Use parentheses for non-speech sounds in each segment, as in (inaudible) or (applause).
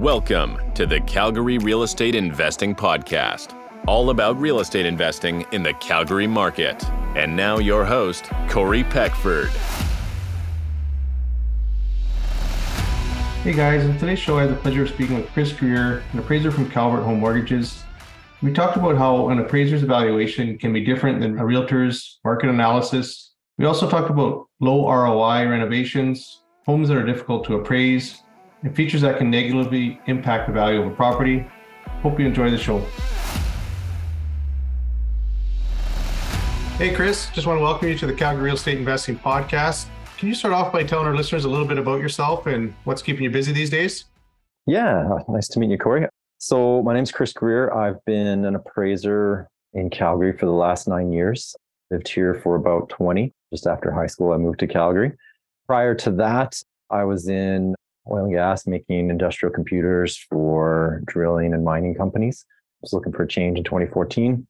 Welcome to the Calgary Real Estate Investing Podcast, all about real estate investing in the Calgary market. And now, your host, Corey Peckford. Hey guys, in today's show, I have the pleasure of speaking with Chris Grier, an appraiser from Calvert Home Mortgages. We talked about how an appraiser's evaluation can be different than a realtor's market analysis. We also talked about low ROI renovations, homes that are difficult to appraise, and features that can negatively impact the value of a property. Hope you enjoy the show. Hey, Chris, just want to welcome you to the Calgary Real Estate Investing Podcast. Can you start off by telling our listeners a little bit about yourself and what's keeping you busy these days? Yeah, nice to meet you, Corey. So, my name's Chris Grier. I've been an appraiser in Calgary for the last nine years. Lived here for about 20. Just after high school, I moved to Calgary. Prior to that, I was in oil and gas, making industrial computers for drilling and mining companies. I was looking for a change in 2014.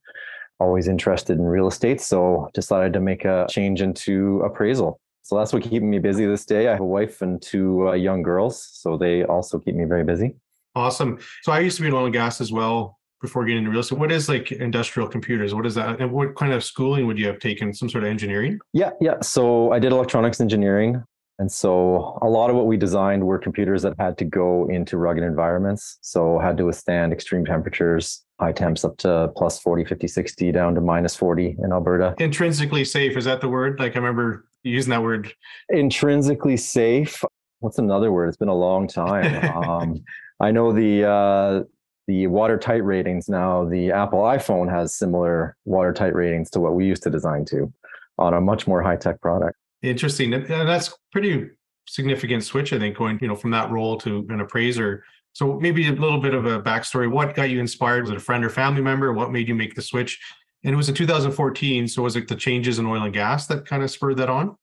Always interested in real estate, so decided to make a change into appraisal. So that's what keeping me busy this day. I have a wife and two uh, young girls, so they also keep me very busy. Awesome. So I used to be in oil and gas as well before getting into real estate. What is like industrial computers? What is that? And what kind of schooling would you have taken? Some sort of engineering? Yeah, yeah. So I did electronics engineering. And so a lot of what we designed were computers that had to go into rugged environments. So had to withstand extreme temperatures, high temps up to plus 40, 50, 60 down to minus 40 in Alberta. Intrinsically safe. Is that the word? Like I remember using that word. Intrinsically safe. What's another word? It's been a long time. (laughs) um, I know the, uh, the watertight ratings now, the Apple iPhone has similar watertight ratings to what we used to design to on a much more high tech product. Interesting. And that's pretty significant switch, I think, going, you know, from that role to an appraiser. So maybe a little bit of a backstory. What got you inspired? Was it a friend or family member? What made you make the switch? And it was in 2014. So was it the changes in oil and gas that kind of spurred that on?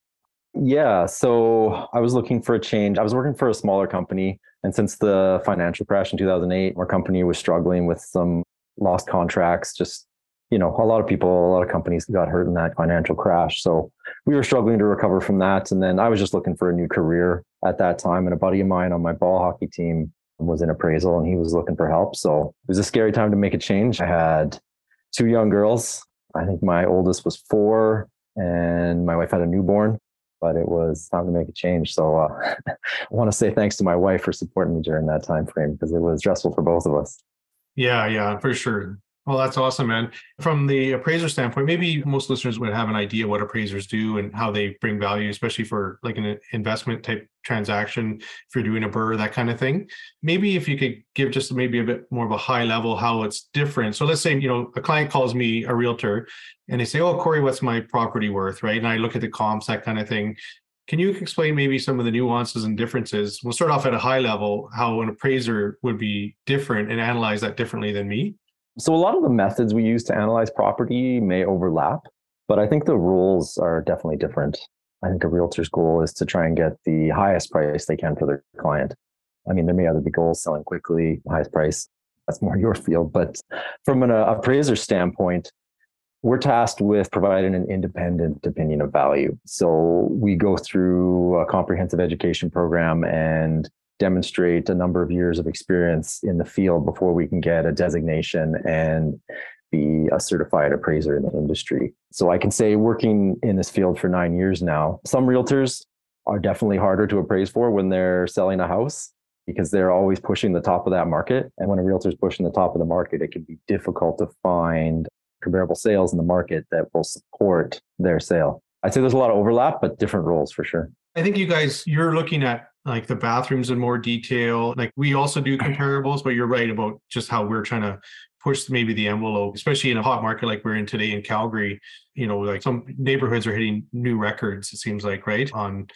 Yeah. So I was looking for a change. I was working for a smaller company. And since the financial crash in 2008, our company was struggling with some lost contracts, just you know, a lot of people, a lot of companies got hurt in that financial crash. So we were struggling to recover from that. And then I was just looking for a new career at that time. And a buddy of mine on my ball hockey team was in appraisal and he was looking for help. So it was a scary time to make a change. I had two young girls. I think my oldest was four and my wife had a newborn, but it was time to make a change. So uh, (laughs) I want to say thanks to my wife for supporting me during that time frame because it was stressful for both of us. Yeah, yeah, for sure. Well, that's awesome, man. From the appraiser standpoint, maybe most listeners would have an idea what appraisers do and how they bring value, especially for like an investment type transaction, if you're doing a BRRRR, that kind of thing. Maybe if you could give just maybe a bit more of a high level how it's different. So let's say, you know, a client calls me a realtor and they say, Oh, Corey, what's my property worth? Right. And I look at the comps, that kind of thing. Can you explain maybe some of the nuances and differences? We'll start off at a high level, how an appraiser would be different and analyze that differently than me. So a lot of the methods we use to analyze property may overlap, but I think the rules are definitely different. I think a realtor's goal is to try and get the highest price they can for their client. I mean, there may other be goals selling quickly, highest price. That's more (laughs) your field. But from an uh, appraiser standpoint, we're tasked with providing an independent opinion of value. So we go through a comprehensive education program and demonstrate a number of years of experience in the field before we can get a designation and be a certified appraiser in the industry. So I can say working in this field for nine years now, some realtors are definitely harder to appraise for when they're selling a house because they're always pushing the top of that market. And when a realtor is pushing the top of the market, it can be difficult to find comparable sales in the market that will support their sale. I'd say there's a lot of overlap, but different roles for sure. I think you guys, you're looking at like the bathrooms in more detail. Like we also do comparables, but you're right about just how we're trying to push maybe the envelope, especially in a hot market like we're in today in Calgary. You know, like some neighborhoods are hitting new records, it seems like, right? On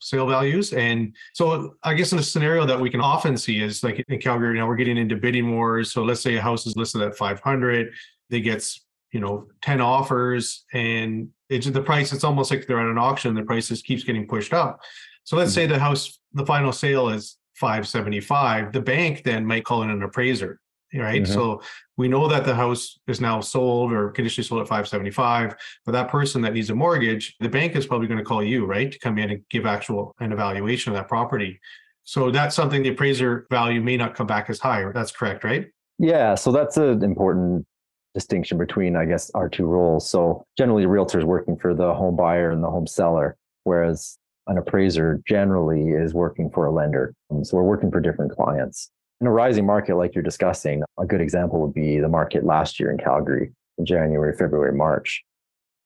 sale values. And so I guess in a scenario that we can often see is like in Calgary now we're getting into bidding wars. So let's say a house is listed at 500, they gets, you know, 10 offers and it's the price, it's almost like they're at an auction, the price just keeps getting pushed up. So let's hmm. say the house, the final sale is 575. The bank then might call in an appraiser, right? Mm-hmm. So we know that the house is now sold or conditionally sold at 575. But that person that needs a mortgage, the bank is probably going to call you, right, to come in and give actual an evaluation of that property. So that's something the appraiser value may not come back as high. That's correct, right? Yeah. So that's an important distinction between, I guess, our two roles. So generally, a realtor is working for the home buyer and the home seller, whereas an appraiser generally is working for a lender. Um, so we're working for different clients. In a rising market like you're discussing, a good example would be the market last year in Calgary in January, February, March.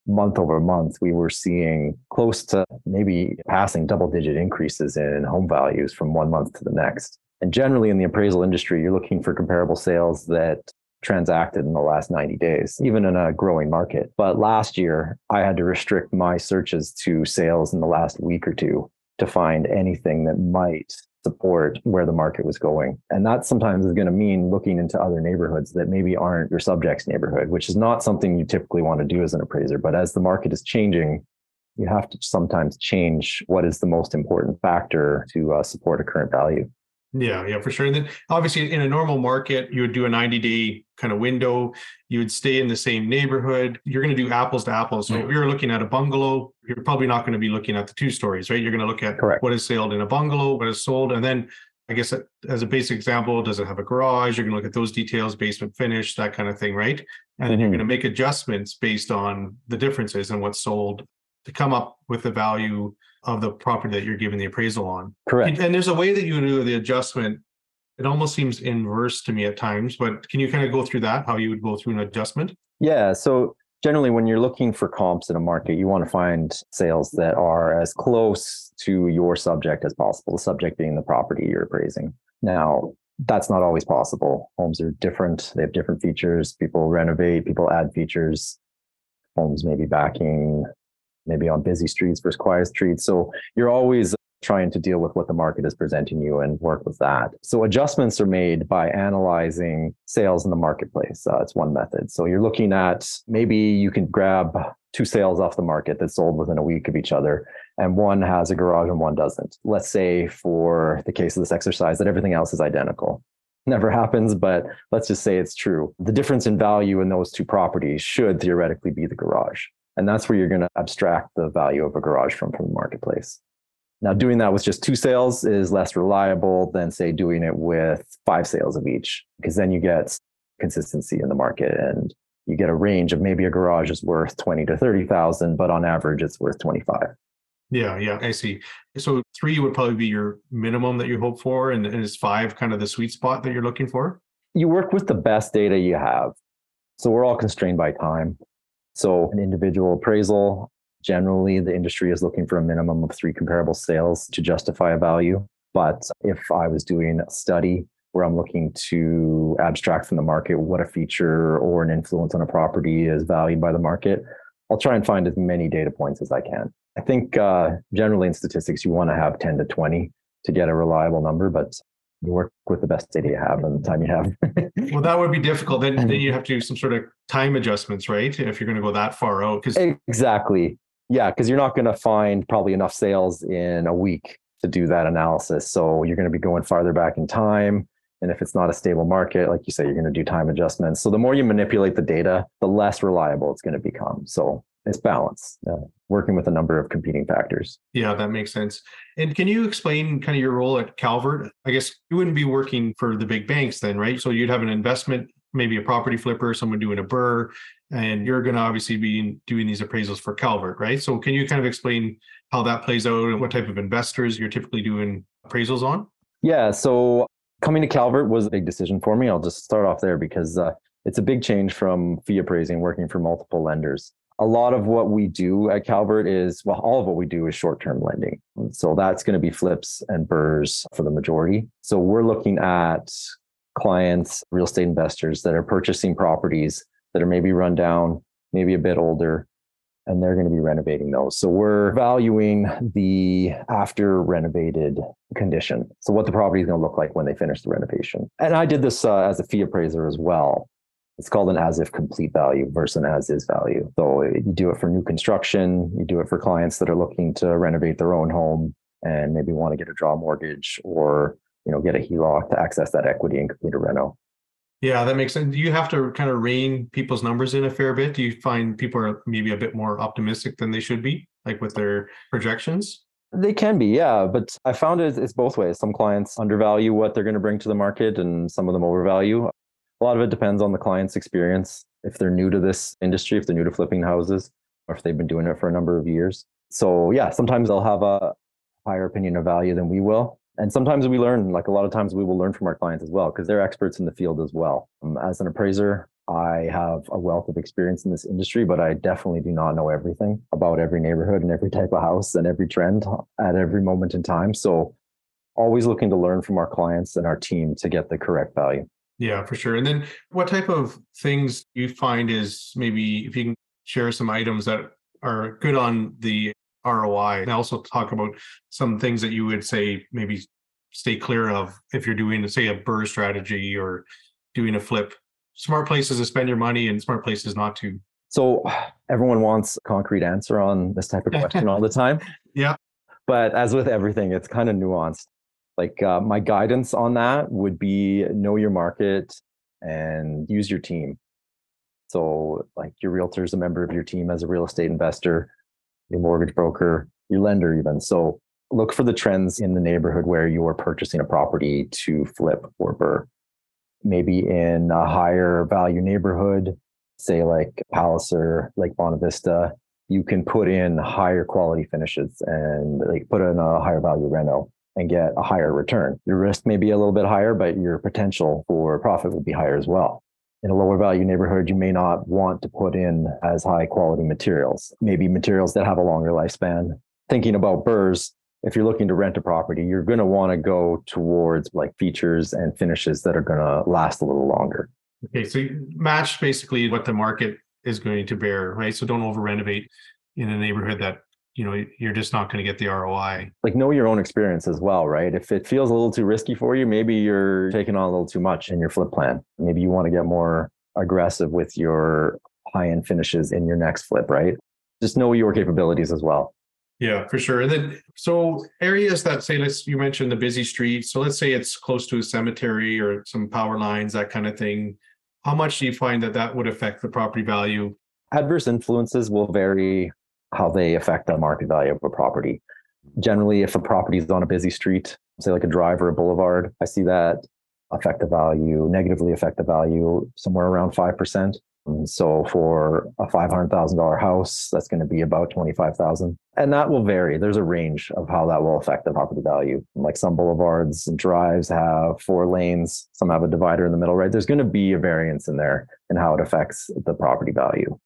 Month over month, we were seeing close to maybe passing double digit increases in home values from one month to the next. And generally in the appraisal industry, you're looking for comparable sales that transacted in the last 90 days, even in a growing market. But last year, I had to restrict my searches to sales in the last week or two to find anything that might support where the market was going. And that sometimes is going to mean looking into other neighborhoods that maybe aren't your subject's neighborhood, which is not something you typically want to do as an appraiser. But as the market is changing, you have to sometimes change what is the most important factor to uh, support a current value. Yeah, yeah, for sure. And then obviously in a normal market, you would do a 90 day kind of window. You would stay in the same neighborhood. You're going to do apples to apples. So if you're looking at a bungalow, you're probably not going to be looking at the two stories, right? You're going to look at Correct. what is sold in a bungalow, what is sold. And then I guess as a basic example, does it have a garage? You're going to look at those details, basement finish, that kind of thing, right? And then you're Mhm. going to make adjustments based on the differences and what's sold to come up with the value of the property that you're giving the appraisal on. Correct. And there's a way that you do the adjustment. It almost seems inverse to me at times, but can you kind of go through that? How you would go through an adjustment? Yeah. So generally, when you're looking for comps in a market, you want to find sales that are as close to your subject as possible, the subject being the property you're appraising. Now, that's not always possible. Homes are different, they have different features. People renovate, people add features. Homes may be backing, maybe on busy streets versus quiet streets. So you're always trying to deal with what the market is presenting you and work with that. So adjustments are made by analyzing sales in the marketplace. Uh, it's one method. So you're looking at maybe you can grab two sales off the market that sold within a week of each other, and one has a garage and one doesn't. Let's say for the case of this exercise that everything else is identical. Never happens, but let's just say it's true. The difference in value in those two properties should theoretically be the garage. And that's where you're going to abstract the value of a garage from from the marketplace. Now, doing that with just two sales is less reliable than, say, doing it with five sales of each, because then you get consistency in the market and you get a range of maybe a garage is worth 20 to 30,000, but on average, it's worth 25. Yeah, yeah, I see. So three would probably be your minimum that you hope for, and, and is five kind of the sweet spot that you're looking for? You work with the best data you have. So we're all constrained by time. So an individual appraisal, generally the industry is looking for a minimum of three comparable sales to justify a value. But if I was doing a study where I'm looking to abstract from the market what a feature or an influence on a property is valued by the market, I'll try and find as many data points as I can. I think uh, generally in statistics, you want to have 10 to 20 to get a reliable number, but you work with the best data you have and the time you have. Well, that would be difficult. Then, then (laughs) you have to do some sort of time adjustments, right? If you're going to go that far out, because exactly. Yeah, because you're not going to find probably enough sales in a week to do that analysis. So you're going to be going farther back in time. And if it's not a stable market, like you say, you're going to do time adjustments. So the more you manipulate the data, the less reliable it's going to become. So it's balance, uh, working with a number of competing factors. Yeah, that makes sense. And can you explain kind of your role at Calvert? I guess you wouldn't be working for the big banks then, right? So you'd have an investment, maybe a property flipper, someone doing a BRRRR, and you're going to obviously be doing these appraisals for Calvert, right? So can you kind of explain how that plays out and what type of investors you're typically doing appraisals on? Yeah. So coming to Calvert was a big decision for me. I'll just start off there because uh, it's a big change from fee appraising, working for multiple lenders. A lot of what we do at Calvert is, well, all of what we do is short term lending. So that's going to be flips and BRRRRs for the majority. So we're looking at clients, real estate investors that are purchasing properties that are maybe run down, maybe a bit older, and they're going to be renovating those. So we're valuing the after renovated condition. So what the property is going to look like when they finish the renovation. And I did this uh, as a fee appraiser as well. It's called an as if complete value versus an as is value. So you do it for new construction, you do it for clients that are looking to renovate their own home and maybe want to get a draw mortgage or you know get a HELOC to access that equity and complete a reno. Yeah, that makes sense. Do you have to kind of rein people's numbers in a fair bit? Do you find people are maybe a bit more optimistic than they should be, like with their projections? They can be, yeah. But I found it, it's both ways. Some clients undervalue what they're going to bring to the market, and some of them overvalue. A lot of it depends on the client's experience. If they're new to this industry, if they're new to flipping houses, or if they've been doing it for a number of years. So, yeah, sometimes they'll have a higher opinion of value than we will. And sometimes we learn, like a lot of times we will learn from our clients as well, because they're experts in the field as well. Um, as an appraiser, I have a wealth of experience in this industry, but I definitely do not know everything about every neighborhood and every type of house and every trend at every moment in time. So, always looking to learn from our clients and our team to get the correct value. Yeah, for sure. And then what type of things you find is maybe if you can share some items that are good on the ROI and also talk about some things that you would say maybe stay clear of if you're doing say a BRRRR strategy or doing a flip smart places to spend your money and smart places not to? So everyone wants a concrete answer on this type of (laughs) question all the time. Yeah. But as with everything, it's kind of nuanced. Like uh, my guidance on that would be know your market and use your team. So, like your realtor is a member of your team as a real estate investor, your mortgage broker, your lender, even. So, look for the trends in the neighborhood where you are purchasing a property to flip or BRRRR maybe in a higher value neighborhood, say like Palliser, Lake Bonavista, you can put in higher quality finishes and like put in a higher value reno and get a higher return. Your risk may be a little bit higher, but your potential for profit would be higher as well. In a lower value neighborhood, you may not want to put in as high quality materials, maybe materials that have a longer lifespan. Thinking about BRRRRs, if you're looking to rent a property, you're going to want to go towards like features and finishes that are going to last a little longer. Okay, so match basically what the market is going to bear, right? So don't over renovate in a neighborhood that you know you're just not going to get the ROI. Like know your own experience as well, right? If it feels a little too risky for you, maybe you're taking on a little too much in your flip plan. Maybe you want to get more aggressive with your high end finishes in your next flip, right? Just know your capabilities as well. Yeah, for sure. And then, so areas that say, let's you mentioned the busy street. So let's say it's close to a cemetery or some power lines, that kind of thing. How much do you find that that would affect the property value? Adverse influences will vary how they affect the market value of a property. Generally, if a property is on a busy street, say like a drive or a boulevard, I see that affect the value, negatively affect the value somewhere around 5%. And so for a $500,000 house, that's going to be about 25,000. And that will vary. There's a range of how that will affect the property value. Like some boulevards and drives have four lanes, some have a divider in the middle, right? There's going to be a variance in there in how it affects the property value.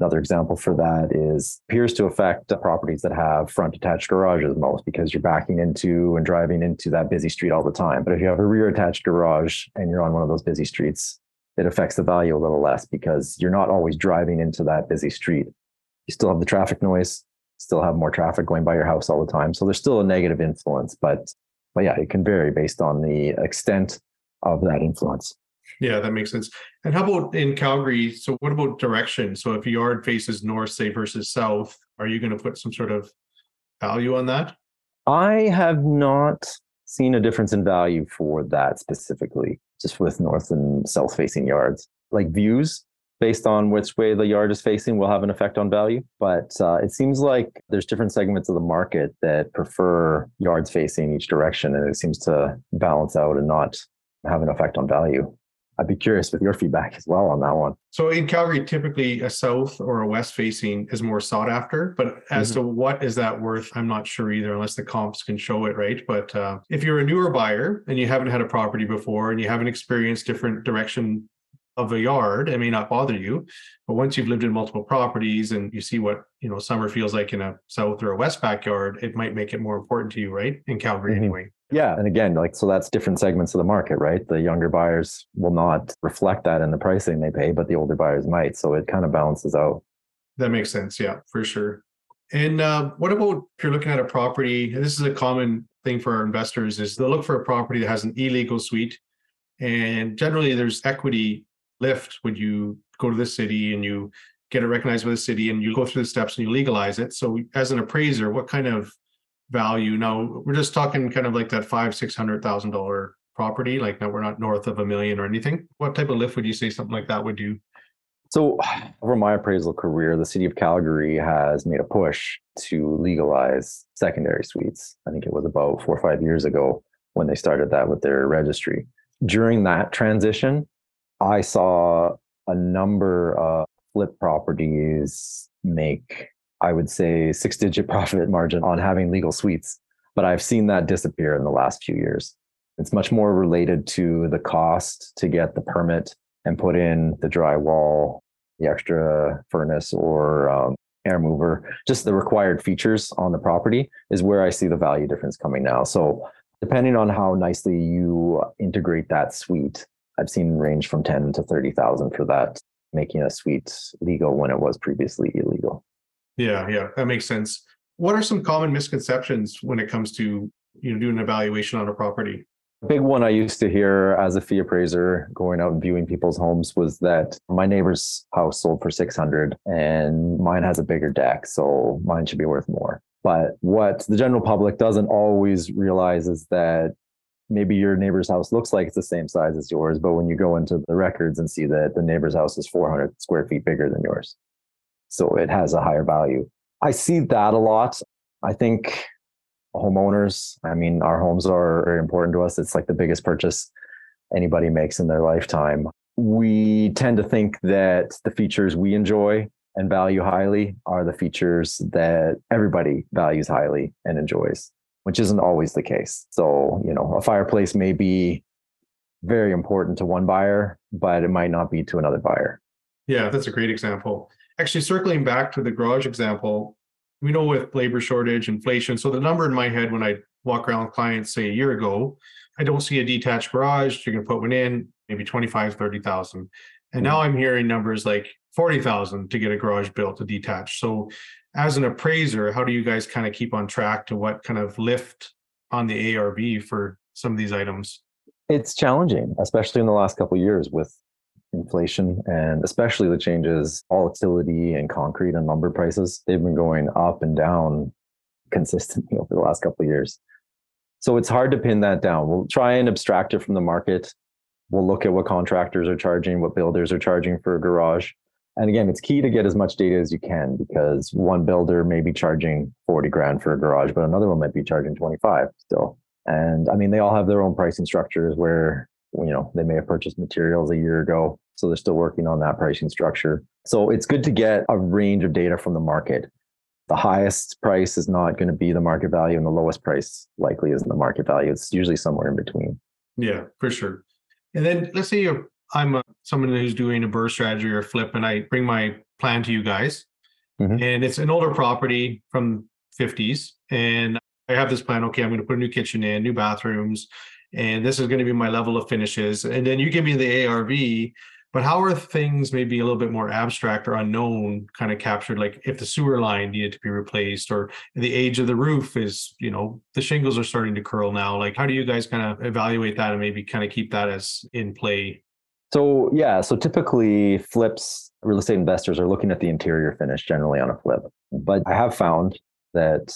Another example for that is appears to affect properties that have front attached garages most because you're backing into and driving into that busy street all the time. But if you have a rear attached garage and you're on one of those busy streets, it affects the value a little less because you're not always driving into that busy street. You still have the traffic noise, still have more traffic going by your house all the time. So there's still a negative influence, but but yeah, it can vary based on the extent of that influence. Yeah, that makes sense. And how about in Calgary? So what about direction? So if yard faces north, say versus south, are you going to put some sort of value on that? I have not seen a difference in value for that specifically just with north and south facing yards. Like views based on which way the yard is facing will have an effect on value. But uh, it seems like there's different segments of the market that prefer yards facing each direction, and it seems to balance out and not have an effect on value. I'd be curious with your feedback as well on that one. So in Calgary, typically a south or a west facing is more sought after, but as mm-hmm. to what is that worth, I'm not sure either, unless the comps can show it, right? But uh, if you're a newer buyer and you haven't had a property before and you haven't experienced different direction of a yard, it may not bother you. But once you've lived in multiple properties and you see what you know summer feels like in a south or a west backyard, it might make it more important to you, right? In Calgary, mm-hmm. anyway. Yeah. And again, like, so that's different segments of the market, right? The younger buyers will not reflect that in the pricing they pay, but the older buyers might. So it kind of balances out. That makes sense. Yeah, for sure. And uh, what about if you're looking at a property? This is a common thing for our investors is they'll look for a property that has an illegal suite. And generally there's equity lift when you go to the city and you get it recognized by the city and you go through the steps and you legalize it. So as an appraiser, what kind of value. Now we're just talking kind of like that five, six hundred thousand dollar property. Like now we're not north of a million or anything. What type of lift would you say something like that would do? So, (sighs) over my appraisal career, the city of Calgary has made a push to legalize secondary suites. I think it was about four or five years ago when they started that with their registry. During that transition, I saw a number of flip properties make, I would say, six digit (laughs) profit margin on having legal suites. But I've seen that disappear in the last few years. It's much more related to the cost to get the permit and put in the drywall, the extra furnace or um, air mover, just the required features on the property is where I see the value difference coming now. So depending on how nicely you integrate that suite, I've seen range from 10 to 30,000 for that, making a suite legal when it was previously illegal. Yeah, yeah, that makes sense. What are some common misconceptions when it comes to you know doing an evaluation on a property? A big one I used to hear as a fee appraiser going out and viewing people's homes was that my neighbor's house sold for 600 and mine has a bigger deck, so mine should be worth more. But what the general public doesn't always realize is that maybe your neighbor's house looks like it's the same size as yours, but when you go into the records and see that the neighbor's house is 400 square feet bigger than yours, so it has a higher value. I see that a lot. I think homeowners. I mean, our homes are very important to us. It's like the biggest purchase anybody makes in their lifetime. We tend to think that the features we enjoy and value highly are the features that everybody values highly and enjoys, which isn't always the case. So, you know, a fireplace may be very important to one buyer, but it might not be to another buyer. Yeah, that's a great example. Actually, circling back to the garage example, we know with labor shortage, inflation. So the number in my head when I walk around clients, say a year ago, I don't see a detached garage. Going to put one in, maybe 25, 30,000. And now I'm hearing numbers like 40,000 to get a garage built, a detached. So as an appraiser, how do you guys kind of keep on track to what kind of lift on the ARV for some of these items? It's challenging, especially in the last couple years with inflation and especially the changes volatility and concrete and lumber prices. They've been going up and down consistently (laughs) over the last couple of years. So it's hard to pin that down. We'll try and abstract it from the market we'll look at what contractors are charging what builders are charging for a garage. And again it's key to get as much data as you can because one builder may be charging 40 grand for a garage but another one might be charging 25 still. And i mean they all have their own pricing structures where you know they may have purchased materials a year ago so they're still working on that pricing structure. So it's good to get a range of data from the market. The highest price is not going to be the market value and the lowest price likely isn't the market value. It's usually somewhere in between. Yeah for sure and then let's say i'm a, someone who's doing a BRRRR strategy or a flip and i bring my plan to you guys mm-hmm. and it's an older property from 50s and i have this plan okay i'm going to put a new kitchen in new bathrooms and this is going to be my level of finishes. And then you give me the ARV, but how are things maybe a little bit more abstract or unknown kind of captured? Like if the sewer line needed to be replaced or the age of the roof is, you know, the shingles are starting to curl now. Like how do you guys kind of evaluate that and maybe kind of keep that as in play? So yeah, so typically flips, real estate investors are looking at the interior finish generally on a flip. But I have found that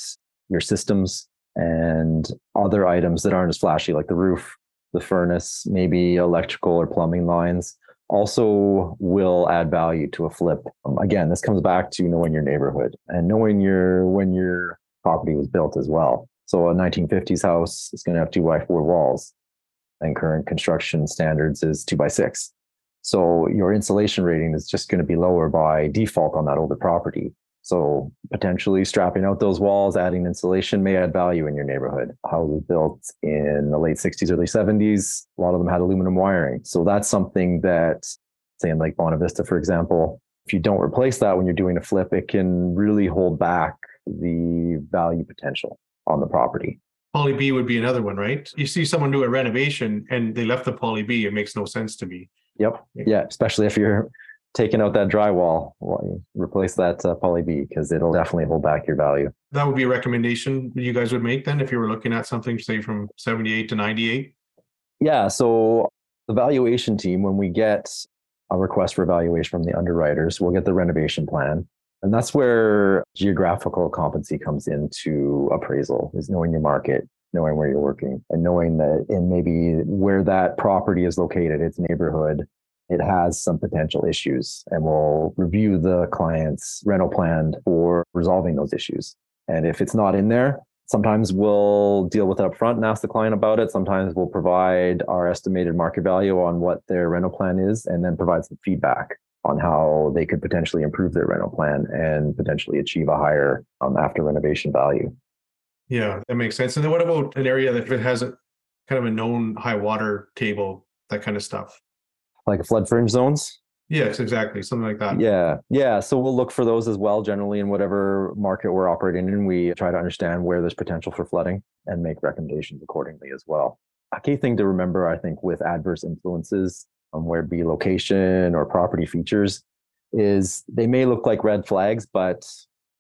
your systems and other items that aren't as flashy, like the roof, the furnace, maybe electrical or plumbing lines, also will add value to a flip. Um, again, this comes back to knowing your neighborhood and knowing your when your property was built as well. So a 1950s house is going to have two by four walls, and current construction standards is two by six. So your insulation rating is just going to be lower by default on that older property. So potentially strapping out those walls, adding insulation may add value in your neighborhood. Houses built in the late 60s, early 70s, a lot of them had aluminum wiring. So that's something that, say in Lake Bonavista, for example, if you don't replace that when you're doing a flip, it can really hold back the value potential on the property. Poly B would be another one, right? You see someone do a renovation and they left the poly B, it makes no sense to me. Yep. Yeah. Especially if you're taking out that drywall, replace that uh, poly B because it'll definitely hold back your value. That would be a recommendation you guys would make then if you were looking at something, say from 78 to 98? Yeah. So the valuation team, when we get a request for evaluation from the underwriters, we'll get the renovation plan. And that's where geographical competency comes into appraisal is knowing your market, knowing where you're working and knowing that in maybe where that property is located, its neighborhood, it has some potential issues and we'll review the client's rental plan for resolving those issues. And if it's not in there, sometimes we'll deal with it up front and ask the client about it. Sometimes we'll provide our estimated market value on what their rental plan is and then provide some feedback on how they could potentially improve their rental plan and potentially achieve a higher um, after renovation value. Yeah, that makes sense. And then what about an area that has a kind of a known high water table, that kind of stuff? Like flood fringe zones. Yes, exactly. Something like that. Yeah. Yeah. So we'll look for those as well, generally, in whatever market we're operating in. We try to understand where there's potential for flooding and make recommendations accordingly as well. A key thing to remember, I think, with adverse influences, um, where be location or property features, is they may look like red flags, but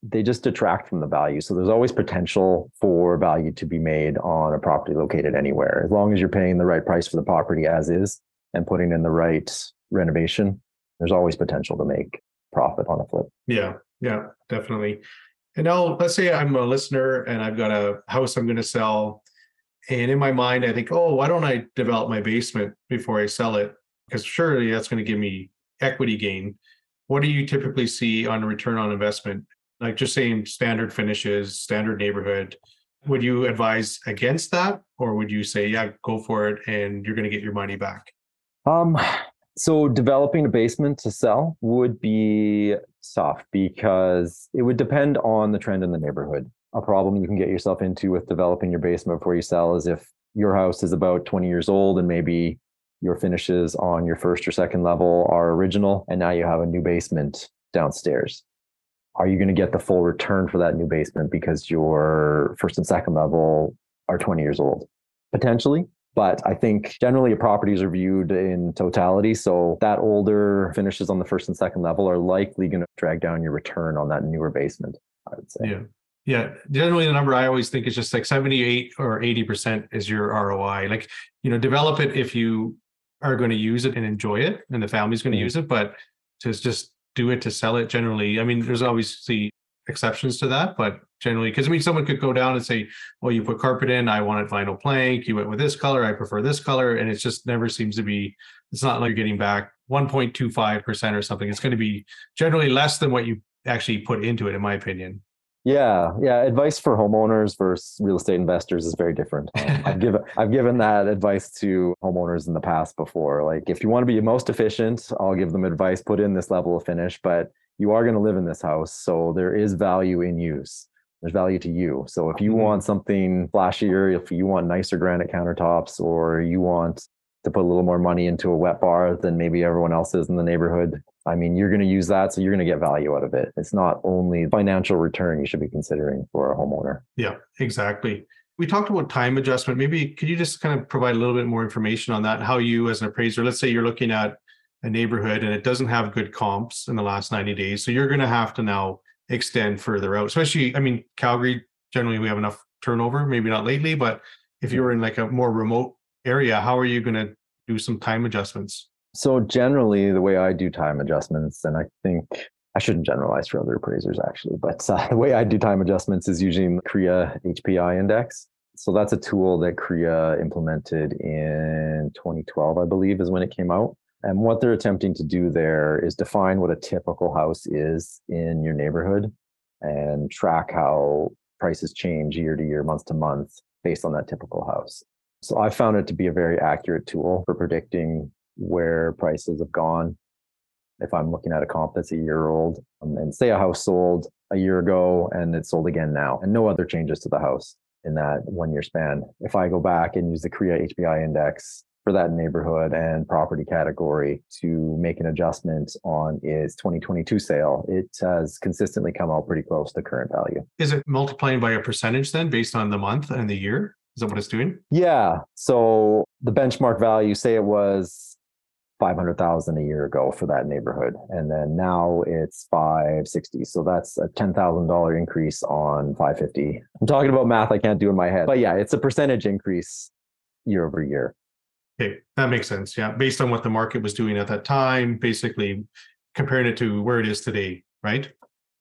they just detract from the value. So there's always potential for value to be made on a property located anywhere, as long as you're paying the right price for the property as is and putting in the right renovation, there's always potential to make profit on a flip. Yeah, yeah, definitely. And now let's say I'm a listener and I've got a house I'm going to sell. And in my mind, I think, oh, why don't I develop my basement before I sell it? Because surely that's going to give me equity gain. What do you typically see on a return on investment? Like just saying standard finishes, standard neighborhood. Would you advise against that? Or would you say, yeah, go for it and you're going to get your money back? Um, so developing a basement to sell would be tough because it would depend on the trend in the neighborhood. A problem you can get yourself into with developing your basement before you sell is if your house is about 20 years old and maybe your finishes on your first or second level are original and now you have a new basement downstairs. Are you going to get the full return for that new basement because your first and second level are 20 years old? Potentially, but I think generally properties are viewed in totality. So that older finishes on the first and second level are likely going to drag down your return on that newer basement, I would say. Yeah. Yeah. Generally the number I always think is just like 78 or 80% is your ROI. Like, you know, develop it if you are going to use it and enjoy it and the family's going to mm-hmm. use it, but to just do it to sell it generally. I mean, there's obviously exceptions to that, but generally, because I mean, someone could go down and say, "Well, you put carpet in. I wanted vinyl plank. You went with this color. I prefer this color," and it just never seems to be. It's not like you're getting back 1.25 percent or something. It's going to be generally less than what you actually put into it, in my opinion. Yeah, yeah. Advice for homeowners versus real estate investors is very different. (laughs) Um, I've given I've given that advice to homeowners in the past before. Like, if you want to be most efficient, I'll give them advice: put in this level of finish, but you are going to live in this house. So there is value in use. There's value to you. So if you mm-hmm. want something flashier, if you want nicer granite countertops, or you want to put a little more money into a wet bar than maybe everyone else is in the neighborhood, I mean, you're going to use that. So you're going to get value out of it. It's not only financial return you should be considering for a homeowner. Yeah, exactly. We talked about time adjustment. Maybe could you just kind of provide a little bit more information on that? How you, as an appraiser, let's say you're looking at a neighborhood and it doesn't have good comps in the last 90 days. So you're going to have to now extend further out, especially, I mean, Calgary, generally we have enough turnover, maybe not lately, but if you were in like a more remote area, how are you going to do some time adjustments? So generally, the way I do time adjustments, and I think I shouldn't generalize for other appraisers actually, but uh, (laughs) the way I do time adjustments is using the CREA HPI index. So that's a tool that CREA implemented in 2012, I believe, is when it came out. And what they're attempting to do there is define what a typical house is in your neighborhood and track how prices change year to year, month to month based on that typical house. So I found it to be a very accurate tool for predicting where prices have gone. If I'm looking at a comp that's a year old um, and say a house sold a year ago and it's sold again now and no other changes to the house in that one year span. If I go back and use the CREA HPI index for that neighborhood and property category to make an adjustment on its 2022 sale, it has consistently come out pretty close to current value. Is it multiplying by a percentage then based on the month and the year? Is that what it's doing? Yeah. So the benchmark value, say it was 500,000 a year ago for that neighborhood. And then now it's 560. So that's a $10,000 increase on 550. I'm talking about math I can't do in my head. But yeah, it's a percentage increase year over year. Okay, that makes sense. Yeah, based on what the market was doing at that time, basically comparing it to where it is today, right?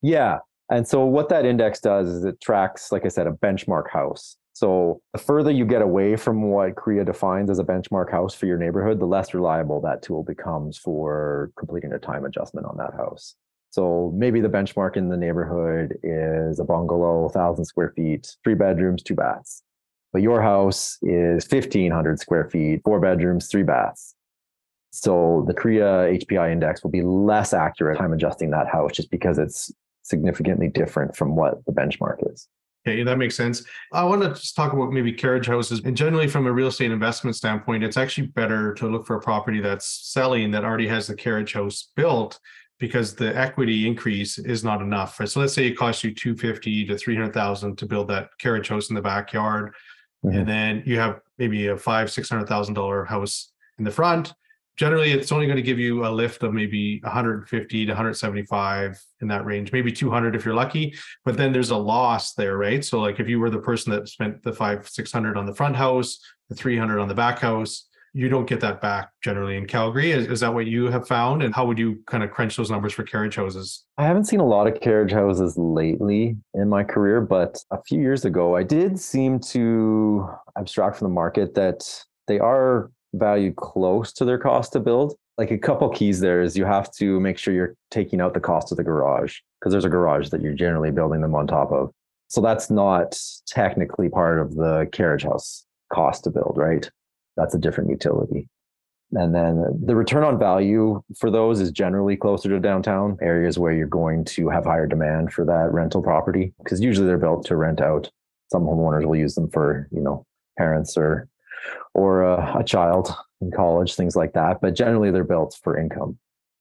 Yeah. And so what that index does is it tracks, like I said, a benchmark house. So the further you get away from what CREA defines as a benchmark house for your neighborhood, the less reliable that tool becomes for completing a time adjustment on that house. So maybe the benchmark in the neighborhood is a bungalow, 1,000 square feet, three bedrooms, two baths. But your house is 1,500 square feet, four bedrooms, three baths. So the CREA HPI index will be less accurate time adjusting that house just because it's significantly different from what the benchmark is. Okay, that makes sense. I want to just talk about maybe carriage houses. And generally, from a real estate investment standpoint, it's actually better to look for a property that's selling that already has the carriage house built because the equity increase is not enough. So let's say it costs you 250 to 300,000 to build that carriage house in the backyard. Mm-hmm. And then you have maybe a five, six hundred thousand dollar house in the front. Generally it's only going to give you a lift of maybe 150 to 175 in that range maybe 200 if you're lucky. But then there's a loss there right? So like if you were the person that spent the five 600 on the front house the 300 on the back house you don't get that back generally in calgary is, is that what you have found and how would you kind of crunch those numbers for carriage houses i haven't seen a lot of carriage houses lately in my career but a few years ago i did seem to abstract from the market that they are value close to their cost to build. Like a couple keys there is you have to make sure you're taking out the cost of the garage because there's a garage that you're generally building them on top of. So that's not technically part of the carriage house cost to build, right? That's a different utility. And then the return on value for those is generally closer to downtown areas where you're going to have higher demand for that rental property because usually they're built to rent out. Some homeowners will use them for, you know, parents or or a, a child in college, things like that. But generally, they're built for income.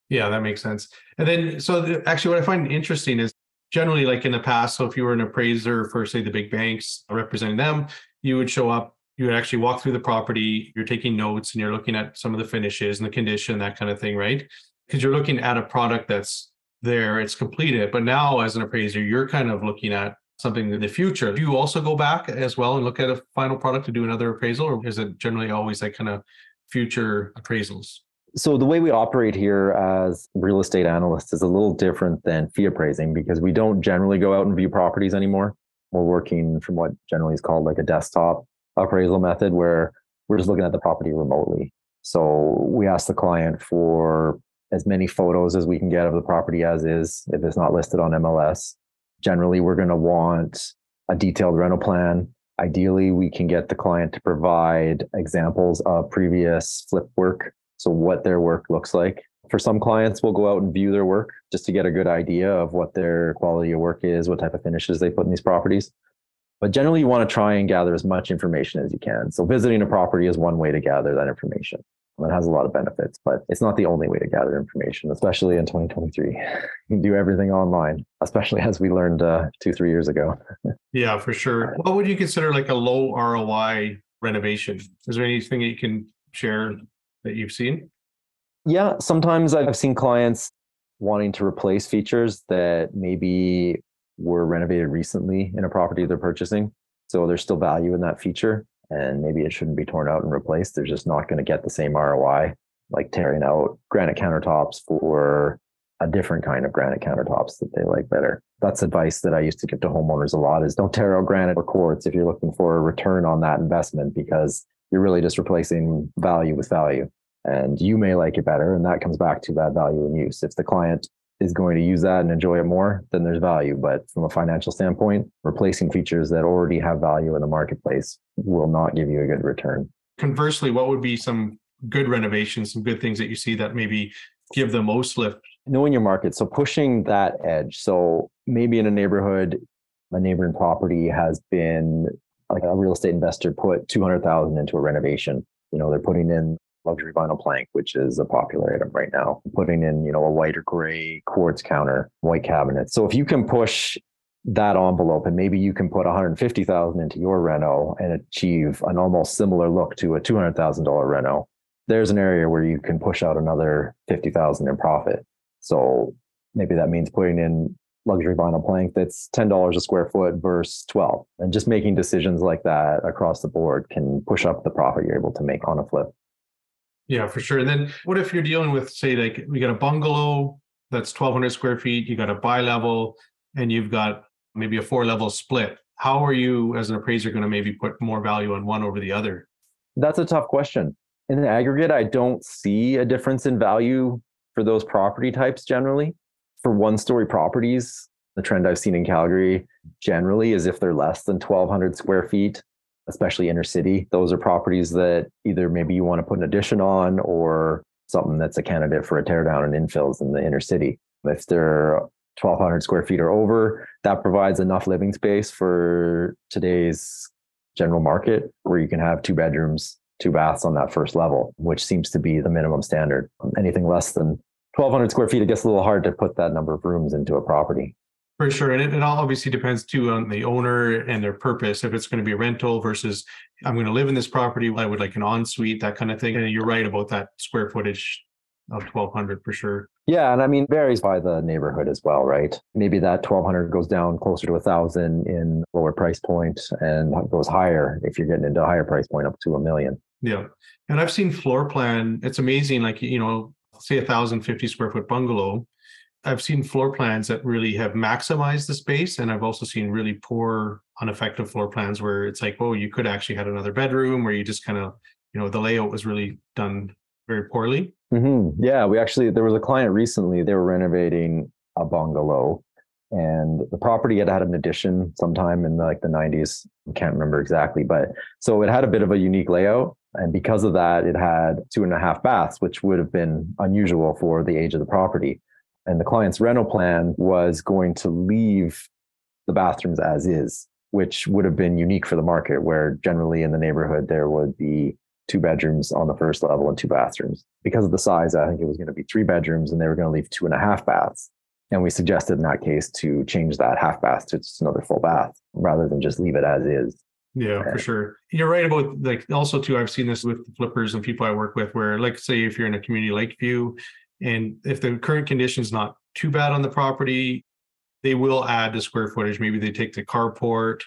Yeah, that makes sense. And then, so the, actually, what I find interesting is generally, like in the past, so if you were an appraiser for, say, the big banks representing them, you would show up, you actually walk through the property, you're taking notes, and you're looking at some of the finishes and the condition, that kind of thing, right? Because you're looking at a product that's there, it's completed. But now, as an appraiser, you're kind of looking at something in the future. Do you also go back as well and look at a final product to do another appraisal, or is it generally always like kind of future appraisals? So the way we operate here as real estate analysts is a little different than fee appraising because we don't generally go out and view properties anymore. We're working from what generally is called like a desktop appraisal method where we're just looking at the property remotely. So we ask the client for as many photos as we can get of the property as is if it's not listed on MLS generally we're going to want a detailed rental plan. Ideally, we can get the client to provide examples of previous flip work. So, what their work looks like. For some clients, we'll go out and view their work just to get a good idea of what their quality of work is, what type of finishes they put in these properties. But generally, you want to try and gather as much information as you can. So, visiting a property is one way to gather that information. It has a lot of benefits, but it's not the only way to gather information, especially in 2023. (laughs) You can do everything online, especially as we learned uh, two, three years ago. (laughs) yeah, for sure. What would you consider like a low ROI renovation? Is there anything that you can share that you've seen? Yeah, sometimes I've seen clients wanting to replace features that maybe were renovated recently in a property they're purchasing. So there's still value in that feature and maybe it shouldn't be torn out and replaced. They're just not going to get the same ROI like tearing out granite countertops for a different kind of granite countertops that they like better. That's advice that I used to give to homeowners a lot is don't tear out granite or quartz if you're looking for a return on that investment because you're really just replacing value with value. And you may like it better. And that comes back to that value in use. If the client is going to use that and enjoy it more, then there's value. But from a financial standpoint, replacing features that already have value in the marketplace will not give you a good return. Conversely, what would be some good renovations, some good things that you see that maybe give the most lift? Knowing your market. So pushing that edge. So maybe in a neighborhood, a neighboring property has been like a real estate investor put 200,000 into a renovation. You know, they're putting in luxury vinyl plank, which is a popular item right now. Putting in, you know, a white or gray quartz counter, white cabinet. So if you can push that envelope and maybe you can put 150,000 into your reno and achieve an almost similar look to a $200,000 reno, there's an area where you can push out another 50,000 in profit. So maybe that means putting in luxury vinyl plank that's $10 a square foot versus 12 and just making decisions like that across the board can push up the profit you're able to make on a flip yeah, for sure. And then what if you're dealing with, say, like we got a bungalow that's 1,200 square feet, you got a bi level, and you've got maybe a four level split. how are you as an appraiser going to maybe put more value on one over the other? That's a tough question. In the aggregate, I don't see a difference in value for those property types generally. For one story properties, the trend I've seen in Calgary generally is if they're less than 1,200 square feet, especially inner city, those are properties that either maybe you want to put an addition on or something that's a candidate for a teardown and infills in the inner city. If they're 1200 square feet or over, that provides enough living space for today's general market where you can have two bedrooms, two baths on that first level, which seems to be the minimum standard. Anything less than 1200 square feet, it gets a little hard to put that number of rooms into a property. For sure. And it, it all obviously depends too on the owner and their purpose. If it's going to be a rental versus I'm going to live in this property, I would like an ensuite, that kind of thing. And you're right about that square footage of 1200 for sure. Yeah, and I mean varies by the neighborhood as well, right? Maybe that 1200 goes down closer to a thousand in lower price point and goes higher if you're getting into a higher price point up to a million. Yeah. And I've seen floor plan, it's amazing like you know, say a 1050 square foot bungalow. I've seen floor plans that really have maximized the space and I've also seen really poor ineffective floor plans where it's like, oh, you could actually had another bedroom where you just kind of, you know, the layout was really done very poorly. Mm-hmm. Yeah, we actually there was a client recently. They were renovating a bungalow, and the property had had an addition sometime in like the 90s. I can't remember exactly, but so it had a bit of a unique layout, and because of that, it had two and a half baths, which would have been unusual for the age of the property. And the client's rental plan was going to leave the bathrooms as is, which would have been unique for the market, where generally in the neighborhood there would be two bedrooms on the first level and two bathrooms. Because of the size, I think it was going to be three bedrooms and they were going to leave two and a half baths. And we suggested in that case to change that half bath to just another full bath rather than just leave it as is. Yeah, for sure. You're right about like also too. I've seen this with flippers and people I work with, where like say if you're in a community Lakeview, and if the current condition is not too bad on the property, they will add the square footage. Maybe they take the carport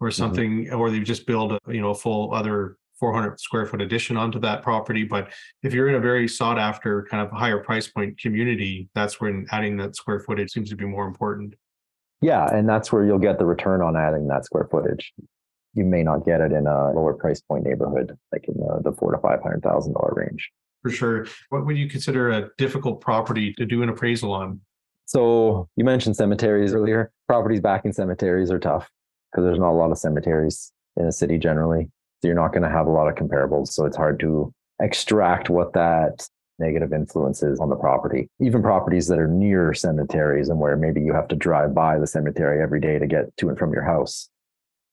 or mm-hmm. something, mm-hmm. or they just build a you know a full other 400 square foot addition onto that property. But if you're in a very sought after kind of higher price point community, that's when adding that square footage seems to be more important. Yeah. And that's where you'll get the return on adding that square footage. You may not get it in a lower price point neighborhood, like in the, the four to five hundred thousand dollar range. For sure. What would you consider a difficult property to do an appraisal on? So you mentioned cemeteries earlier. Properties backing cemeteries are tough because there's not a lot of cemeteries in the city generally. So you're not going to have a lot of comparables. So it's hard to extract what that negative influence is on the property. Even properties that are near cemeteries and where maybe you have to drive by the cemetery every day to get to and from your house,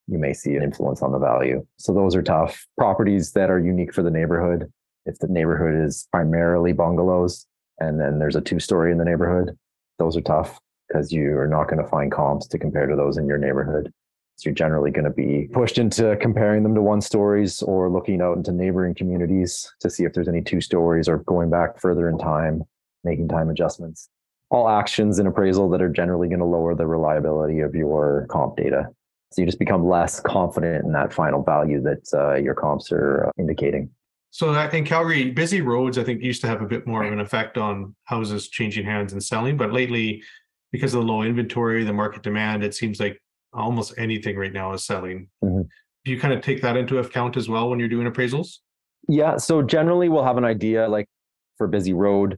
you may see an influence on the value. So those are tough. Properties that are unique for the neighborhood. If the neighborhood is primarily bungalows and then there's a two story in the neighborhood, those are tough because you are not going to find comps to compare to those in your neighborhood. So you're generally going to be pushed into comparing them to one stories or looking out into neighboring communities to see if there's any two stories or going back further in time, making time adjustments. All actions in appraisal that are generally going to lower the reliability of your comp data. So you just become less confident in that final value that uh, your comps are uh, indicating. So in Calgary, busy roads, I think, used to have a bit more of an effect on houses changing hands and selling. But lately, because of the low inventory, the market demand, it seems like almost anything right now is selling. Mm-hmm. Do you kind of take that into account as well when you're doing appraisals? Yeah. So generally, we'll have an idea like for busy road,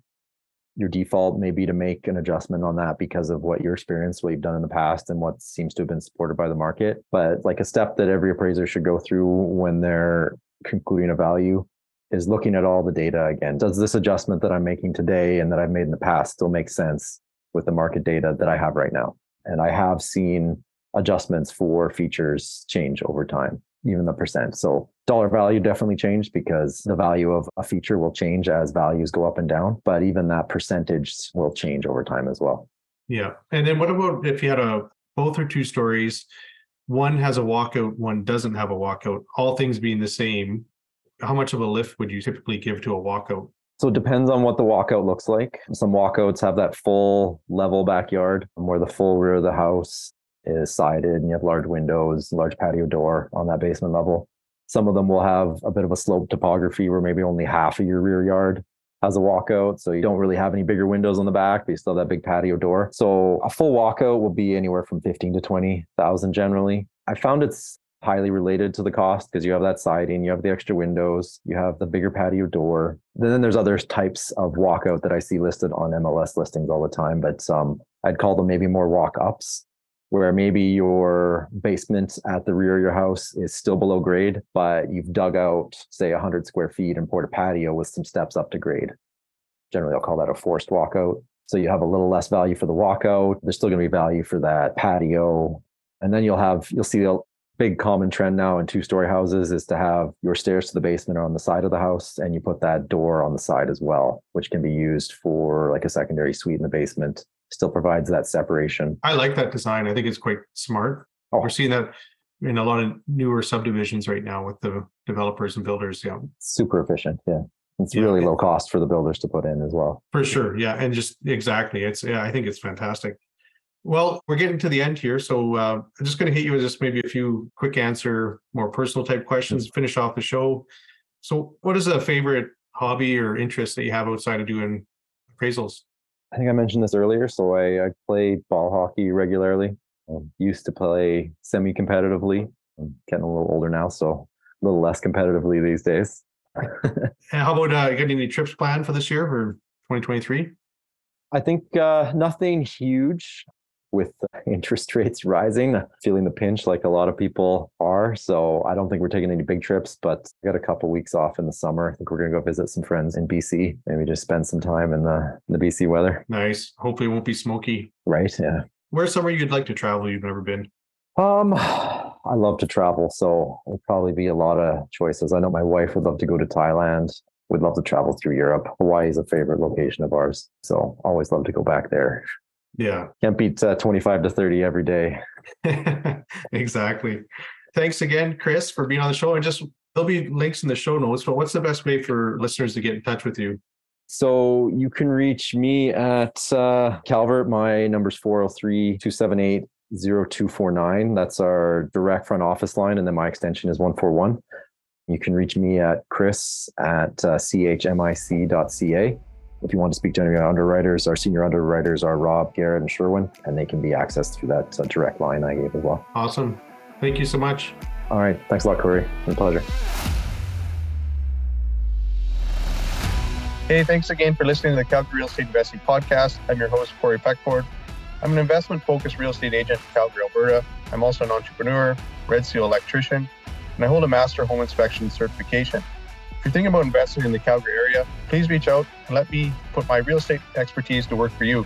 your default may be to make an adjustment on that because of what your experience, what you've done in the past, and what seems to have been supported by the market. But like a step that every appraiser should go through when they're concluding a value is looking at all the data again. Does this adjustment that I'm making today and that I've made in the past still make sense with the market data that I have right now? And I have seen adjustments for features change over time, even the percent. So dollar value definitely changed because the value of a feature will change as values go up and down, but even that percentage will change over time as well. Yeah. And then what about if you had a both or two stories, one has a walkout, one doesn't have a walkout, all things being the same, how much of a lift would you typically give to a walkout? So it depends on what the walkout looks like. Some walkouts have that full level backyard where the full rear of the house is sided and you have large windows, large patio door on that basement level. Some of them will have a bit of a slope topography where maybe only half of your rear yard has a walkout. So you don't really have any bigger windows on the back, but you still have that big patio door. So a full walkout will be anywhere from 15 to 20,000 generally. I found it's highly related to the cost because you have that siding, you have the extra windows, you have the bigger patio door. Then there's other types of walkout that I see listed on MLS listings all the time, but um, I'd call them maybe more walk ups, where maybe your basement at the rear of your house is still below grade, but you've dug out, say, 100 square feet and poured a patio with some steps up to grade. Generally, I'll call that a forced walkout. So you have a little less value for the walkout. There's still going to be value for that patio. And then you'll have, you'll see big common trend now in two story houses is to have your stairs to the basement are on the side of the house and you put that door on the side as well, which can be used for like a secondary suite in the basement. Still provides that separation. I like that design. I think it's quite smart. Oh. We're seeing that in a lot of newer subdivisions right now with the developers and builders. Yeah. Super efficient. Yeah. It's yeah. really low cost for the builders to put in as well. For sure. Yeah. And just exactly. It's, yeah, I think it's fantastic. Well, we're getting to the end here. So uh, I'm just going to hit you with just maybe a few quick answer, more personal type questions, finish off the show. So, what is a favorite hobby or interest that you have outside of doing appraisals? I think I mentioned this earlier. So, I, I play ball hockey regularly. I used to play semi competitively. I'm getting a little older now, so a little less competitively these days. (laughs) and how about uh, getting any trips planned for this year for 2023? I think uh, nothing huge with (laughs) interest rates rising, feeling the pinch like a lot of people are. So I don't think we're taking any big trips, but I got a couple weeks off in the summer. I think we're going to go visit some friends in BC. Maybe just spend some time in the, in the BC weather. Nice. Hopefully it won't be smoky. Right. Yeah. Where's somewhere you'd like to travel you've never been? Um, I love to travel, so it'll probably be a lot of choices. I know my wife would love to go to Thailand. We'd love to travel through Europe. Hawaii is a favorite location of ours, so always love to go back there. Yeah. Can't beat uh, 25 to 30 every day. (laughs) exactly. Thanks again, Chris, for being on the show. And just there'll be links in the show notes, but what's the best way for listeners to get in touch with you? So you can reach me at uh, Calvert. My number's 403 278 0249. That's our direct front office line. And then my extension is 141. You can reach me at chris at uh, chmic.ca. If you want to speak to any of our underwriters, our senior underwriters are Rob, Garrett, and Sherwin, and they can be accessed through that uh, direct line I gave as well. Awesome. Thank you so much. All right. Thanks a lot, Corey. It's been a pleasure. Hey, thanks again for listening to the Calgary Real Estate Investing Podcast. I'm your host, Corey Peckford. I'm an investment focused real estate agent in Calgary, Alberta. I'm also an entrepreneur, Red Seal electrician, and I hold a master home inspection certification you're thinking about investing in the Calgary area, please reach out and let me put my real estate expertise to work for you.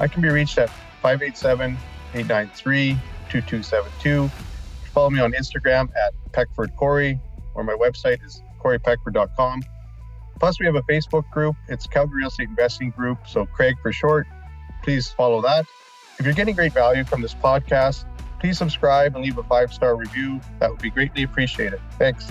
I can be reached at 587 893 2272. Follow me on Instagram at Peckford Corey, or my website is coreypeckford.com. Plus, we have a Facebook group. It's Calgary Real Estate Investing Group, so Craig for short. Please follow that. If you're getting great value from this podcast, please subscribe and leave a five star review. That would be greatly appreciated. Thanks.